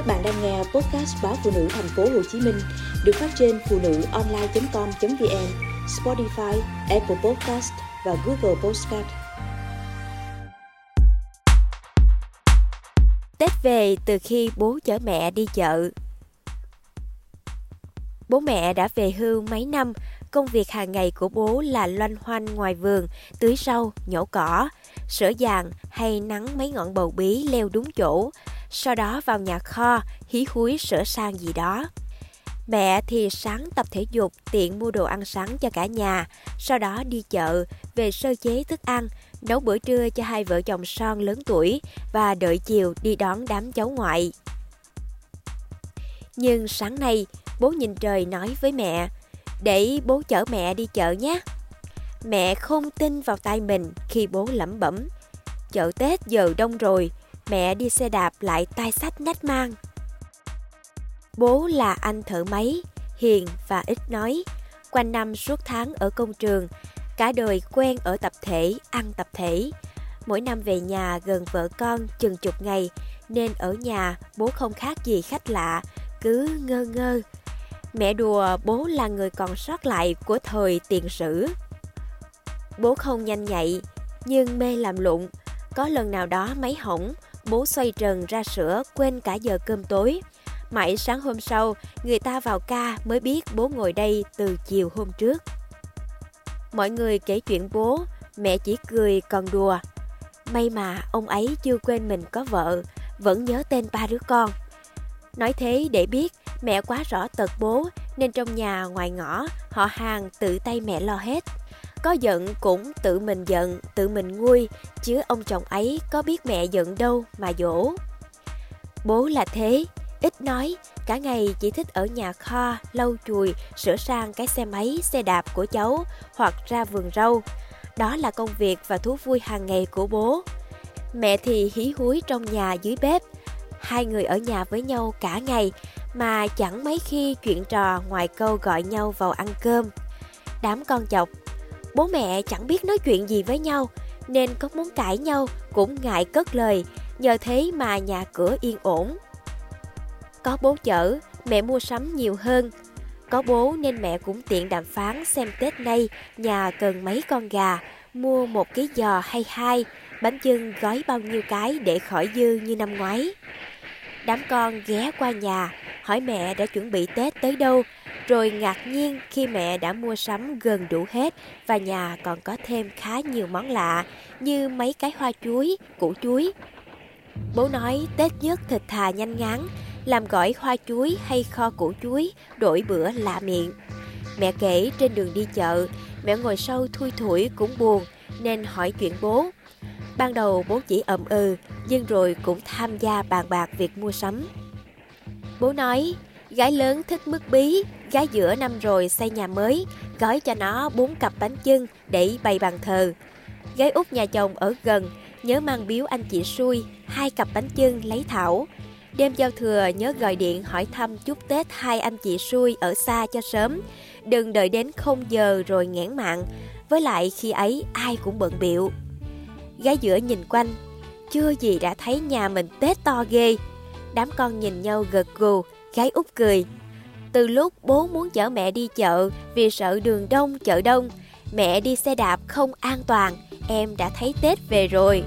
Các bạn đang nghe podcast báo phụ nữ thành phố Hồ Chí Minh được phát trên phụ nữ online.com.vn, Spotify, Apple Podcast và Google Podcast. Tết về từ khi bố chở mẹ đi chợ. Bố mẹ đã về hưu mấy năm, công việc hàng ngày của bố là loanh hoanh ngoài vườn, tưới rau, nhổ cỏ, sửa giàn, hay nắng mấy ngọn bầu bí leo đúng chỗ, sau đó vào nhà kho, hí húi sửa sang gì đó. Mẹ thì sáng tập thể dục tiện mua đồ ăn sáng cho cả nhà, sau đó đi chợ, về sơ chế thức ăn, nấu bữa trưa cho hai vợ chồng son lớn tuổi và đợi chiều đi đón đám cháu ngoại. Nhưng sáng nay, bố nhìn trời nói với mẹ, để bố chở mẹ đi chợ nhé. Mẹ không tin vào tay mình khi bố lẩm bẩm. Chợ Tết giờ đông rồi, mẹ đi xe đạp lại tay sách nách mang. Bố là anh thợ máy, hiền và ít nói. Quanh năm suốt tháng ở công trường, cả đời quen ở tập thể, ăn tập thể. Mỗi năm về nhà gần vợ con chừng chục ngày, nên ở nhà bố không khác gì khách lạ, cứ ngơ ngơ. Mẹ đùa bố là người còn sót lại của thời tiền sử. Bố không nhanh nhạy, nhưng mê làm lụng. Có lần nào đó máy hỏng, bố xoay trần ra sữa quên cả giờ cơm tối. Mãi sáng hôm sau, người ta vào ca mới biết bố ngồi đây từ chiều hôm trước. Mọi người kể chuyện bố, mẹ chỉ cười còn đùa. May mà ông ấy chưa quên mình có vợ, vẫn nhớ tên ba đứa con. Nói thế để biết mẹ quá rõ tật bố nên trong nhà ngoài ngõ họ hàng tự tay mẹ lo hết. Có giận cũng tự mình giận, tự mình nguôi, chứ ông chồng ấy có biết mẹ giận đâu mà dỗ. Bố là thế, ít nói, cả ngày chỉ thích ở nhà kho, lau chùi, sửa sang cái xe máy, xe đạp của cháu hoặc ra vườn rau. Đó là công việc và thú vui hàng ngày của bố. Mẹ thì hí húi trong nhà dưới bếp. Hai người ở nhà với nhau cả ngày mà chẳng mấy khi chuyện trò ngoài câu gọi nhau vào ăn cơm. Đám con chọc Bố mẹ chẳng biết nói chuyện gì với nhau, nên có muốn cãi nhau cũng ngại cất lời, nhờ thế mà nhà cửa yên ổn. Có bố chở, mẹ mua sắm nhiều hơn. Có bố nên mẹ cũng tiện đàm phán xem Tết nay nhà cần mấy con gà, mua một ký giò hay hai, bánh chưng gói bao nhiêu cái để khỏi dư như năm ngoái. Đám con ghé qua nhà, hỏi mẹ đã chuẩn bị Tết tới đâu, rồi ngạc nhiên khi mẹ đã mua sắm gần đủ hết và nhà còn có thêm khá nhiều món lạ như mấy cái hoa chuối, củ chuối. Bố nói Tết nhất thịt thà nhanh ngắn, làm gỏi hoa chuối hay kho củ chuối, đổi bữa lạ miệng. Mẹ kể trên đường đi chợ, mẹ ngồi sâu thui thủi cũng buồn nên hỏi chuyện bố. Ban đầu bố chỉ ậm ừ, nhưng rồi cũng tham gia bàn bạc việc mua sắm. Bố nói, gái lớn thích mứt bí, gái giữa năm rồi xây nhà mới, gói cho nó bốn cặp bánh chưng để bày bàn thờ. Gái út nhà chồng ở gần, nhớ mang biếu anh chị xui, hai cặp bánh chưng lấy thảo. Đêm giao thừa nhớ gọi điện hỏi thăm chúc Tết hai anh chị xui ở xa cho sớm. Đừng đợi đến không giờ rồi nghẽn mạng. Với lại khi ấy ai cũng bận biệu. Gái giữa nhìn quanh, chưa gì đã thấy nhà mình Tết to ghê. Đám con nhìn nhau gật gù, gái út cười. Từ lúc bố muốn chở mẹ đi chợ vì sợ đường đông chợ đông, mẹ đi xe đạp không an toàn, em đã thấy Tết về rồi.